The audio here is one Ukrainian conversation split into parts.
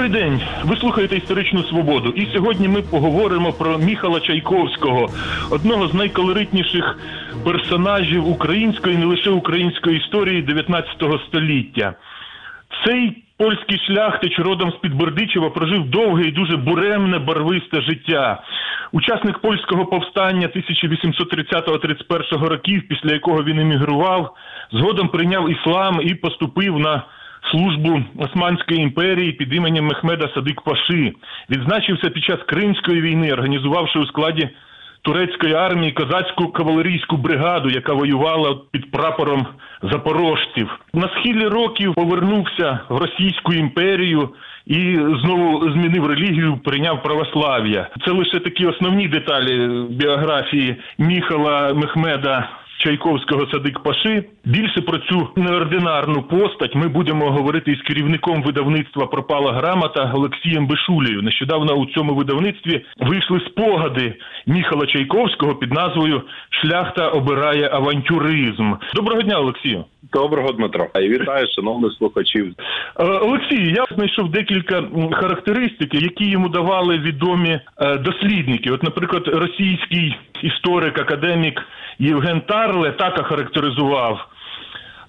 Добрий день. Ви слухаєте історичну свободу. І сьогодні ми поговоримо про Міхала Чайковського, одного з найколоритніших персонажів української, не лише української історії 19 століття. Цей польський шляхтич родом з під Бердичева прожив довге і дуже буремне барвисте життя. Учасник польського повстання 1830-31 років, після якого він емігрував, згодом прийняв іслам і поступив на службу Османської імперії під іменем Мехмеда Садик Паши. Відзначився під час Кримської війни, організувавши у складі турецької армії козацьку кавалерійську бригаду, яка воювала під прапором запорожців. На схилі років повернувся в Російську імперію і знову змінив релігію, прийняв православ'я. Це лише такі основні деталі біографії Міхала Мехмеда. Чайковського Садик Паши. Більше про цю неординарну постать ми будемо говорити із керівником видавництва Пропала грамота Олексієм Бешулею. Нещодавно у цьому видавництві вийшли спогади Міхала Чайковського під назвою Шляхта обирає авантюризм. Доброго дня, Олексію. Доброго Дмитро. І вітаю, шановних слухачів. Е, Олексій, я знайшов декілька м, характеристики, які йому давали відомі е, дослідники. От, наприклад, російський історик, академік Євген Тарле так охарактеризував.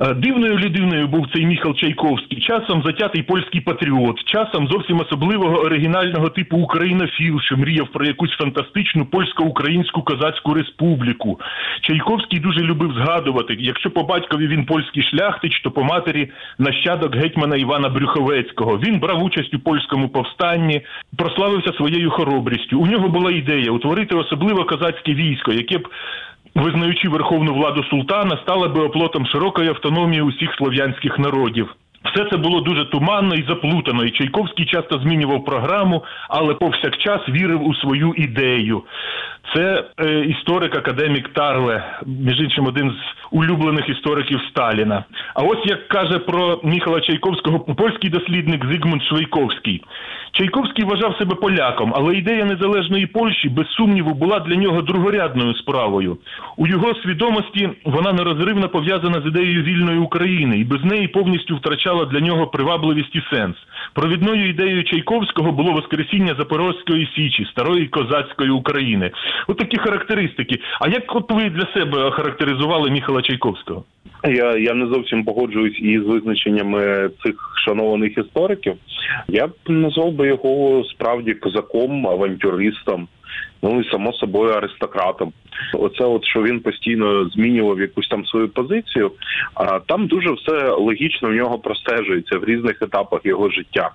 Е, Дивною людиною був цей Міхал Чайковський, часом затятий польський патріот, часом зовсім особливого оригінального типу українофіл, що мріяв про якусь фантастичну польсько-українську козацьку республіку. Чайковський дуже любив згадувати, якщо по батькові він польський шляхтич, то по матері нащадок гетьмана Івана Брюховецького. Він брав участь у польському повстанні, прославився своєю хоробрістю. У нього була ідея утворити особливо козацьке військо, яке б визнаючи верховну владу султана, стала би оплотом широкої автономії усіх слов'янських народів. Все це було дуже туманно і заплутано, і Чайковський часто змінював програму, але повсякчас вірив у свою ідею. Це е, історик академік Тарле, між іншим, один з улюблених істориків Сталіна. А ось як каже про Міхала Чайковського польський дослідник Зигмунд Швейковський. Чайковський вважав себе поляком, але ідея незалежної Польщі без сумніву була для нього другорядною справою. У його свідомості вона нерозривно пов'язана з ідеєю вільної України, і без неї повністю втрачала для нього привабливість і сенс. Провідною ідеєю Чайковського було воскресіння Запорозької січі, старої козацької України. От такі характеристики. А як от ви для себе охарактеризували Міхала Чайковського? Я, я не зовсім погоджуюсь із визначеннями цих шанованих істориків. Я б назвав би його справді козаком, авантюристом, ну і само собою аристократом. Оце, от що він постійно змінював якусь там свою позицію, а там дуже все логічно в нього простежується в різних етапах його життя.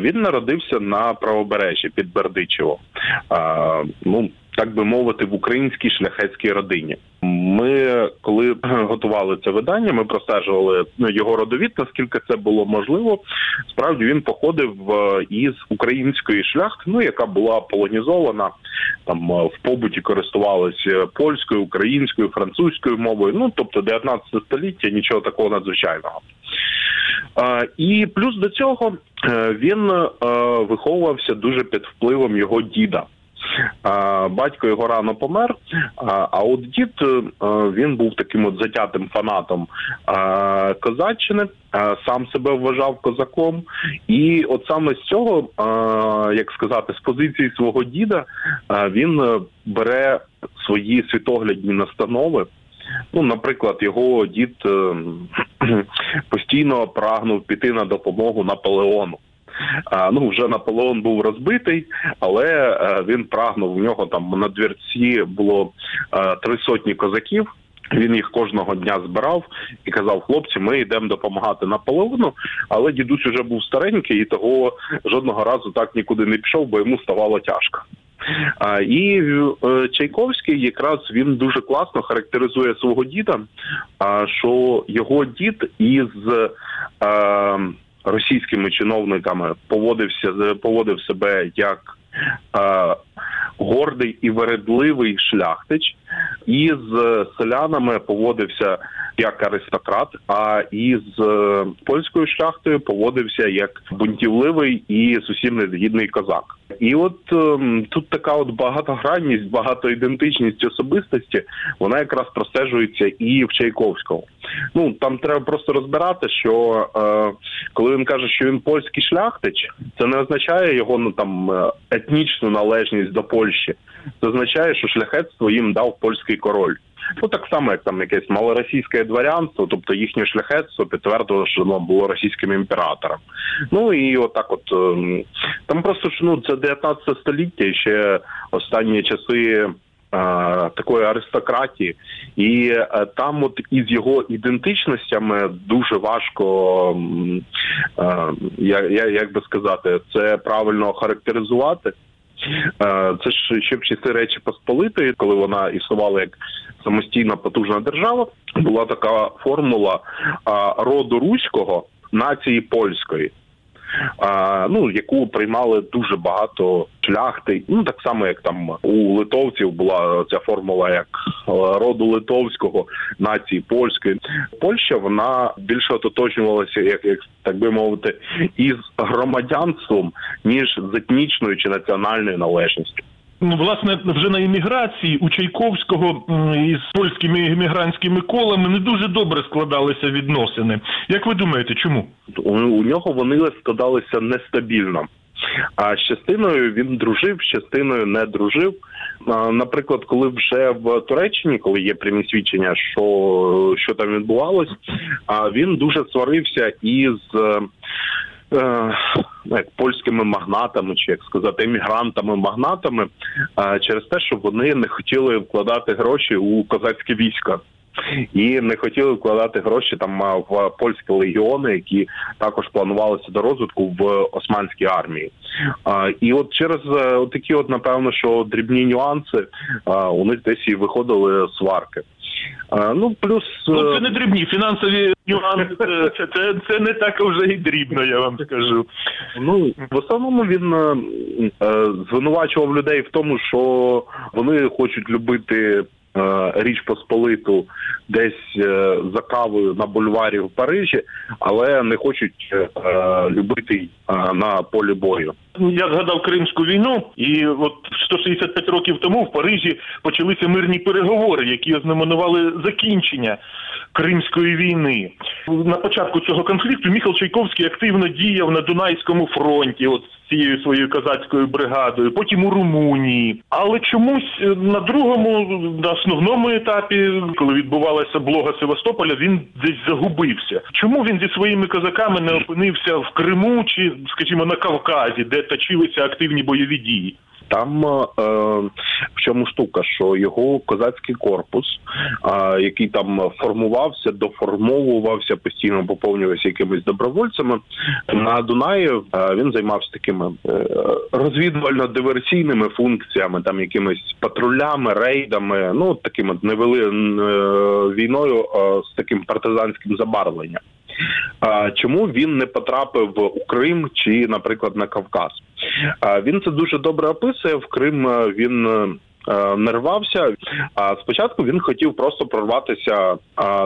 Він народився на правобережжі під Бердичево. Ну так би мовити, в українській шляхетській родині. Ми, коли готували це видання, ми простежували ну, його родовід, наскільки це було можливо. Справді він походив е, із української шляхти, ну яка була полонізована там е, в побуті, користувалася польською, українською, французькою мовою. Ну тобто 19 століття, нічого такого надзвичайного. Е, І плюс до цього е, він е, виховувався дуже під впливом його діда. Батько його рано помер. А от дід е, він був таким от затятим фанатом козаччини, сам себе вважав козаком, і от саме з цього, як сказати, з позиції свого діда, він е, бере свої світоглядні настанови. Ну, наприклад, його дід е, постійно прагнув піти на допомогу Наполеону. Ну вже Наполеон був розбитий, але е, він прагнув. У нього там на двірці було е, три сотні козаків. Він їх кожного дня збирав і казав: хлопці, ми йдемо допомагати Наполеону. Але дідусь уже був старенький, і того жодного разу так нікуди не пішов, бо йому ставало тяжко. І е, Чайковський якраз він дуже класно характеризує свого діда. Що його дід із російськими чиновниками поводився поводив себе як е, гордий і вередливий шляхтич, і з селянами поводився як аристократ, а із е, польською шляхтою поводився як бунтівливий і зовсім незгідний козак. І от ем, тут така от багатогранність, багатоідентичність особистості, вона якраз простежується і в Чайковському. Ну там треба просто розбирати, що е, коли він каже, що він польський шляхтич, це не означає його ну там е, етнічну належність до Польщі. Це означає, що шляхетство їм дав польський король. Ну так само, як там якесь малоросійське дворянство, тобто їхнє шляхетство підтвердило, що воно було російським імператором. Ну і отак, от ем, там просто ж ну це 19 століття ще останні часи. е, Такої аристократії, і е, там, от із його ідентичностями, дуже важко е, я, я як би сказати, це правильно характеризувати. Е, Це ж ще в часи Речі Посполитої, коли вона існувала як самостійна потужна держава, була така формула роду руського нації польської. Ну яку приймали дуже багато шляхти. Ну так само, як там у литовців була ця формула як е, роду литовського нації польської. Польща вона більше ототожнювалася, як, як так би мовити, із громадянством ніж з етнічною чи національною належністю. Ну, власне, вже на імміграції у Чайковського із польськими іммігрантськими колами не дуже добре складалися відносини. Як ви думаєте, чому? у, нього вони складалися нестабільно. А з частиною він дружив, з частиною не дружив. Наприклад, коли вже в Туреччині, коли є прямі свідчення, що, що там відбувалось, а він дуже сварився із е, як польськими магнатами, чи як сказати, емігрантами, магнатами, е, через те, що вони не хотіли вкладати гроші у козацьке військо. І не хотіли вкладати гроші там в польські легіони, які також планувалися до розвитку в османській армії. А, І от через е, такі, от напевно, що дрібні нюанси у них десь і виходили сварки. А, Ну плюс Ну, е, це не дрібні фінансові нюанси. Це, це, це, це не так вже і дрібно, я вам скажу. Ну в основному він е, е, звинувачував людей в тому, що вони хочуть любити. Е, Річ Посполиту десь е, за кавою на бульварі в Парижі, але не хочуть е, любити на полі бою. Я згадав Кримську війну, і от 165 років тому в Парижі почалися мирні переговори, які ознаменували закінчення Кримської війни. На початку цього конфлікту Міхал Чайковський активно діяв на Дунайському фронті, от цією своєю козацькою бригадою, потім у Румунії. Але чомусь е, на другому, на основному етапі, коли відбувалася блога Севастополя, він десь загубився. Чому він зі своїми козаками не опинився в Криму чи, скажімо, на Кавказі, де точилися активні бойові дії? Там е, в чому штука, що його козацький корпус, е, який там формувався, доформовувався, постійно поповнювався якимись добровольцями. На Дунаї е, він займався такими е, розвідувально-диверсійними функціями, там якимись патрулями, рейдами, ну такими невели е, війною е, з таким партизанським забарвленням. Чому він не потрапив у Крим чи, наприклад, на Кавказ? Він це дуже добре описує. В Крим е, він е, не рвався. А спочатку він хотів просто прорватися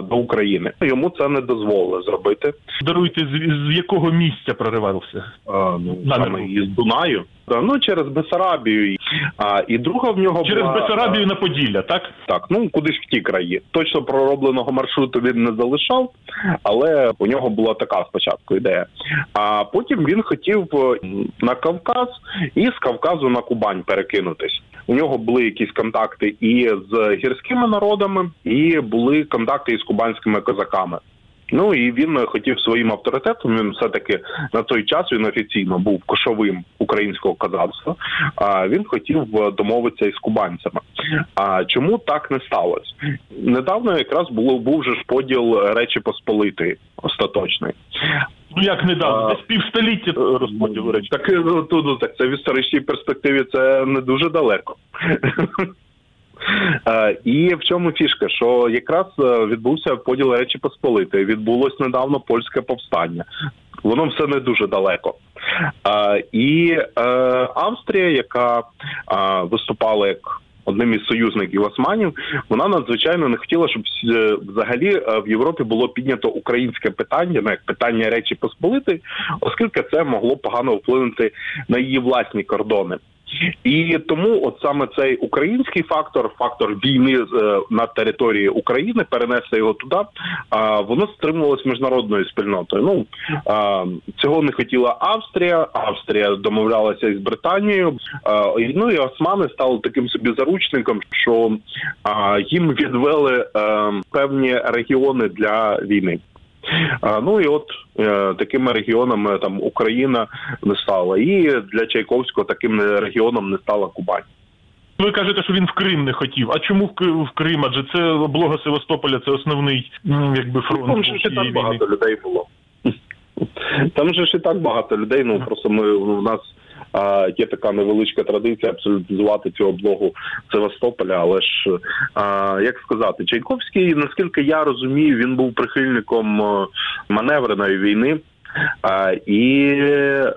до України. Йому це не дозволили зробити. Даруйте, з, з якого місця проривався? А, ну саме із Дунаю. Ну через Бесарабію. А і друга в нього Через була, Бесарабію на Поділля, так? Так, ну куди ж в ті краї. Точно проробленого маршруту він не залишав, але у нього була така спочатку ідея. А потім він хотів е, на Кавказ і з Кавказу на Кубань перекинутись. У нього були якісь контакти і з гірськими народами, і були контакти із кубанськими козаками. Ну і він хотів своїм авторитетом. Він все таки на той час він офіційно був кошовим українського козацтва. А він хотів е, домовитися із кубанцями. А чому так не сталося? Недавно якраз було був же ж поділ Речі Посполитої остаточний. Ну як недавно, А, десь півстоліття е, розподілу речі. Так ну, тут ну, так це в історичній перспективі це не дуже далеко. Е, І в чому фішка? Що якраз е, відбувся поділ Речі Посполитої, відбулось недавно польське повстання. Воно все не дуже далеко. Е, І е, Австрія, яка е, виступала як одним із союзників османів, вона надзвичайно не хотіла, щоб е, взагалі е, в Європі було піднято українське питання, ну як питання Речі Посполити, оскільки це могло погано вплинути на її власні кордони. І тому, от саме цей український фактор, фактор війни е, на території України, перенести його туди, воно стримувалось міжнародною спільнотою. Ну цього не хотіла Австрія. Австрія домовлялася із Британією. Ну і османи стали таким собі заручником, що їм відвели певні регіони для війни. А, Ну і от е, такими регіонами там Україна не стала, і для Чайковського таким регіоном не стала Кубань. Ви кажете, що він в Крим не хотів. А чому в Крим? Адже це облога Севастополя, це основний якби фронт Там цієї так багато людей було. Там же ж і так багато людей. Ну просто ми у нас а, є така невеличка традиція абсолютизувати цю облогу Севастополя. Але ж а, як сказати, Чайковський, наскільки я розумію, він був прихильником е, маневреної війни. А, і е,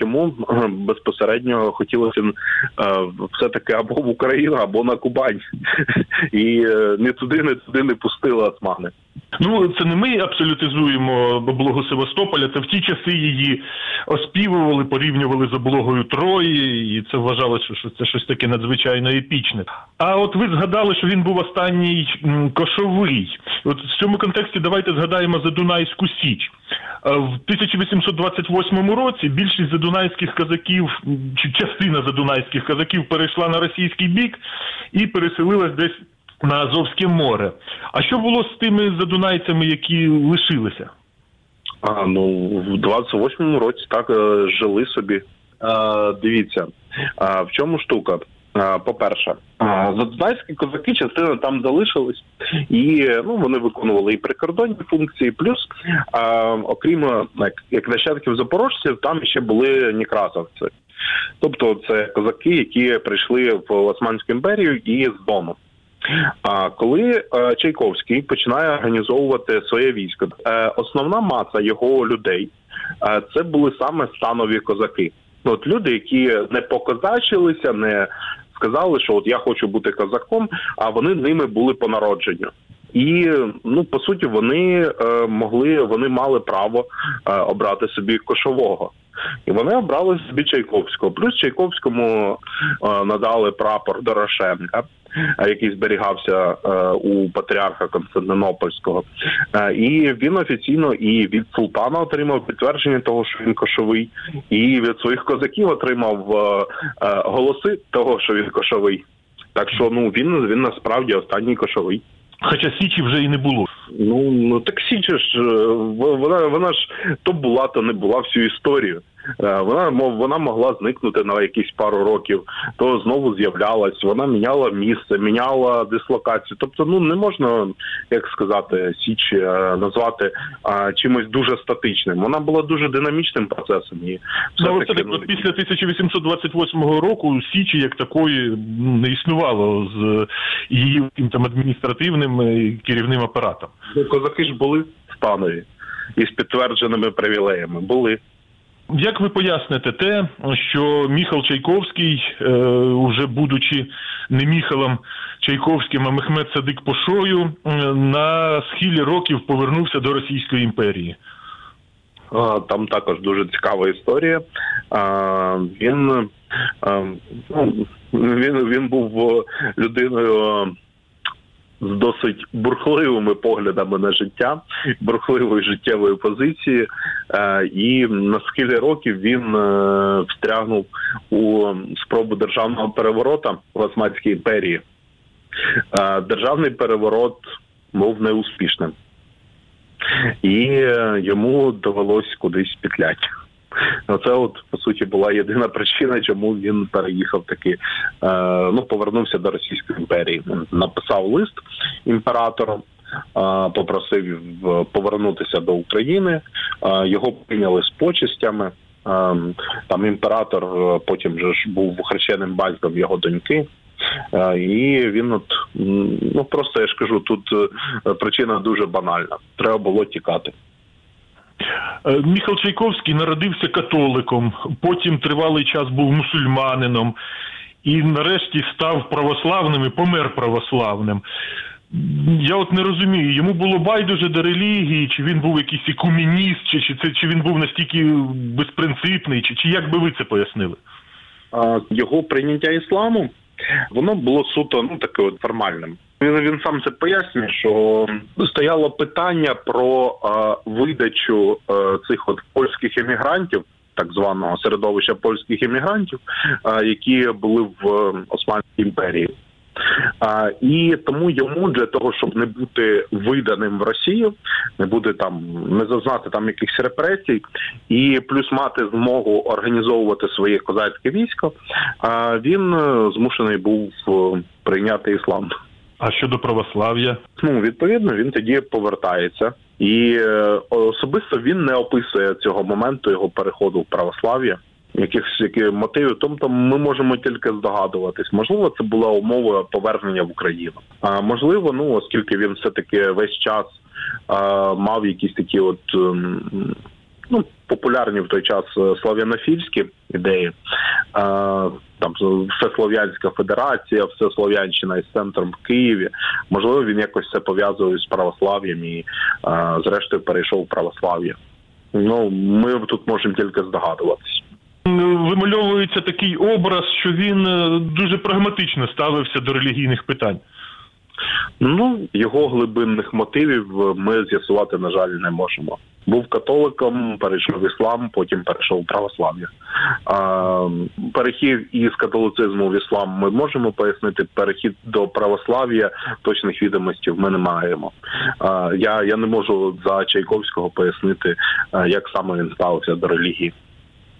йому е, безпосередньо хотілося все таки або в Україну, або на Кубань, і не туди, не туди не пустили османи. Ну це не ми абсолютизуємо облогу Севастополя. Це в ті часи її оспівували, порівнювали з облогою Трої, і це вважалося, що це щось таке надзвичайно епічне. А от ви згадали, що він був останній кошовий. От в цьому контексті давайте згадаємо Задунайську Січ. Е, В 1828 році більшість задунайських козаків, м, чи частина задунайських козаків перейшла на російський бік і переселилась десь на Азовське море. А що було з тими задунайцями, які лишилися? А, ну, в 28-му році так е, жили собі. Е, дивіться, а, в чому штука? А, По-перше, задунайські козаки частина там залишились, і ну вони виконували і прикордонні функції. Плюс, а, окрім е, як, як нащадків запорожців, там ще були некрасовці. Тобто це козаки, які прийшли в Османську імперію і з Дону. А коли е, Чайковський починає організовувати своє військо, е, основна маса його людей е, це були саме станові козаки. От люди, які не покозачилися, не сказали, що от я хочу бути козаком, а вони ними були по народженню. І ну по суті вони е, могли, вони мали право е, обрати собі кошового. І вони обрали собі Чайковського. Плюс Чайковському е, надали прапор Дорошенка, який зберігався е, у патріарха Константинопольського. Е, і він офіційно і від султана отримав підтвердження того, що він кошовий, і від своїх козаків отримав е, е, голоси того, що він кошовий. Так що ну він він насправді останній кошовий. Хоча Січі вже і не було. Ну ну так Січ ж е, вона вона ж то була, то не була всю історію. Е, Вона мов вона могла зникнути на якісь пару років, то знову з'являлась. Вона міняла місце, міняла дислокацію. Тобто, ну не можна, як сказати, січ е, назвати а, чимось дуже статичним. Вона була дуже динамічним процесом. І Ну, але все-таки, все-таки от після 1828 року Січі як такої ну, не існувало з її там адміністративним е, керівним апаратом. ну, козаки ж були в станові із підтвердженими привілеями. Були. Як ви поясните те, що Міхал Чайковський, е, уже будучи не Міхалом Чайковським, а Мехмед Садик Пошою, е, на схилі років повернувся до Російської імперії? Там також дуже цікава історія. А, Він а, ну, він, він був людиною з досить бурхливими поглядами на життя, бурхливої життєвої позиції, Е, і на схилі років він е, встрягнув у спробу державного переворота в Османській імперії. Е, Державний переворот був неуспішним і йому довелось кудись петлять. Оце, от по суті, була єдина причина, чому він переїхав таки, е, ну повернувся до Російської імперії. Написав лист імператору, е, попросив е, повернутися до України. Його прийняли з почестями. Е, Там імператор потім же ж був хрещеним батьком його доньки. І він от ну просто я ж кажу, тут причина дуже банальна. Треба було тікати. Е, Міхал Чайковський народився католиком, потім тривалий час був мусульманином. і нарешті став православним і помер православним. Я от не розумію, йому було байдуже до релігії, чи він був якийсь екумініст, чи, чи це чи він був настільки безпринципний, чи, чи як би ви це пояснили? Його прийняття ісламу воно було суто ну таке от формальним. Він сам це пояснює, що стояло питання про е, видачу е, цих от польських емігрантів. Так званого середовища польських емігрантів, а, які були в е, Османській імперії, а, і тому йому для того, щоб не бути виданим в Росію, не бути там, не зазнати там якихось репресій, і плюс мати змогу організовувати своє козацьке військо, а він е, змушений був е, прийняти іслам. А щодо православ'я? Ну відповідно, він тоді повертається, і е, особисто він не описує цього моменту його переходу в православ'я. Якихось які мотивів, тобто ми можемо тільки здогадуватись. Можливо, це була умова повернення в Україну. А можливо, ну оскільки він все таки весь час а, мав якісь такі, от ем, ну популярні в той час е, слав'янофільські ідеї. А, там Всеслов'янська Федерація, Всеслов'янщина із центром в Києві. Можливо, він якось це пов'язує з православ'ям і а, зрештою перейшов в православ'я. Ну ми тут можемо тільки здогадуватись. Вимальовується такий образ, що він е, дуже прагматично ставився до релігійних питань. Ну його глибинних мотивів ми з'ясувати, на жаль, не можемо. Був католиком, перейшов в іслам, потім перейшов в православ'я. Перехід із католицизму в іслам ми можемо пояснити. Перехід до православ'я точних відомостей ми не маємо. А, Я я не можу за Чайковського пояснити, як саме він ставився до релігії.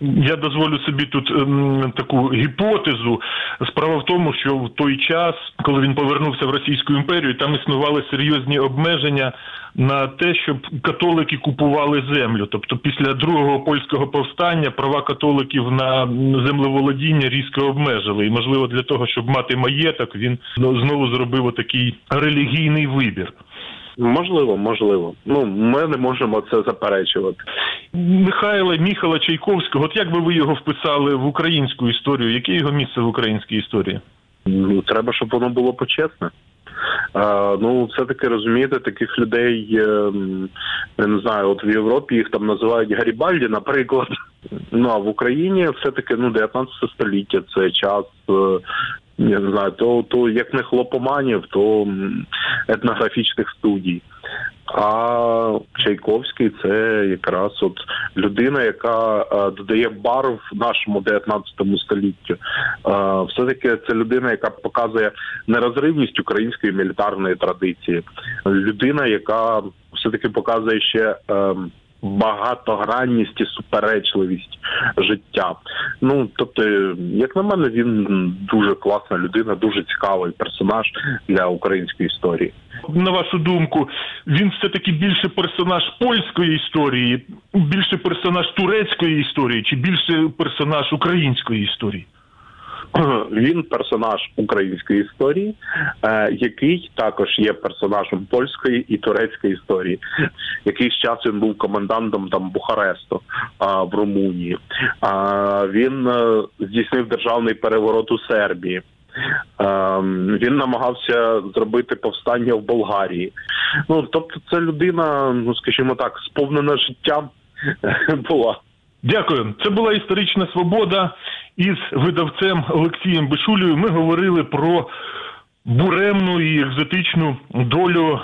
Я дозволю собі тут ем, таку гіпотезу. Справа в тому, що в той час, коли він повернувся в Російську імперію, там існували серйозні обмеження на те, щоб католики купували землю. Тобто, після другого польського повстання права католиків на землеволодіння різко обмежили. І можливо для того, щоб мати маєток, він знову зробив такий релігійний вибір. Можливо, можливо. Ну ми не можемо це заперечувати. Михайла Міхала Чайковського, от як би ви його вписали в українську історію? Яке його місце в українській історії? Ну, треба, щоб воно було почесне. А, Ну, все таки розумієте, таких людей ем, я не знаю, от в Європі їх там називають Гарібальді, наприклад. Ну а в Україні все таки ну 19 століття це час е, я не знаю, то то як не хлопоманів, то етнографічних студій. А Чайковський це якраз от людина, яка а, додає барв нашому 19 століттю. А, Все таки це людина, яка показує нерозривність української мілітарної традиції. Людина, яка все таки показує ще. Багатогранність і суперечливість життя. Ну тобто, як на мене, він дуже класна людина, дуже цікавий персонаж для української історії. На вашу думку, він все таки більше персонаж польської історії, більше персонаж турецької історії, чи більше персонаж української історії? Він персонаж української історії, е, який також є персонажем польської і турецької історії. Якийсь час він був комендантом там Бухаресту в Румунії. Він е, здійснив державний переворот у Сербії. Він намагався зробити повстання в Болгарії. Ну тобто, це людина, ну скажімо так, сповнена життям була. Дякую. Це була історична свобода. Із видавцем Олексієм Бешулею ми говорили про буремну і екзотичну долю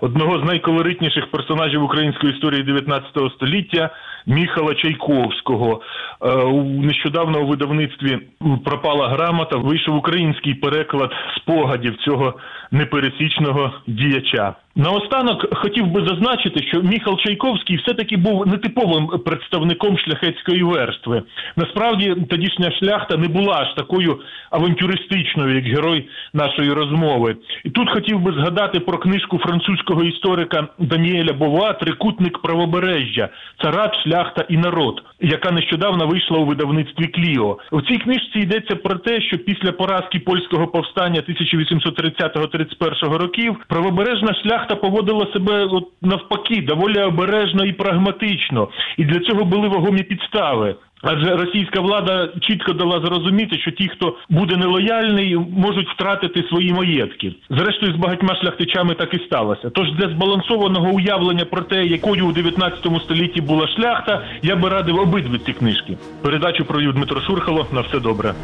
одного з найколоритніших персонажів української історії 19 століття Міхала Чайковського. Е, нещодавно у видавництві пропала грамота. Вийшов український переклад спогадів цього непересічного діяча. Наостанок хотів би зазначити, що Міхал Чайковський все-таки був нетиповим представником шляхетської верстви. Насправді тодішня шляхта не була аж такою авантюристичною, як герой нашої розмови. І тут хотів би згадати про книжку французького історика Даніеля Бова Трикутник правобережжя, царат, шляхта і народ, яка нещодавно вийшла у видавництві Кліо. У цій книжці йдеться про те, що після поразки польського повстання 1830-31 років правобережна шляхта шляхта поводила себе от навпаки доволі обережно і прагматично, і для цього були вагомі підстави. Адже російська влада чітко дала зрозуміти, що ті, хто буде нелояльний, можуть втратити свої маєтки. Зрештою, з багатьма шляхтичами так і сталося. Тож для збалансованого уявлення про те, якою у 19 столітті була шляхта, я би радив обидві ці книжки. Передачу провів Дмитро Шурхало. На все добре.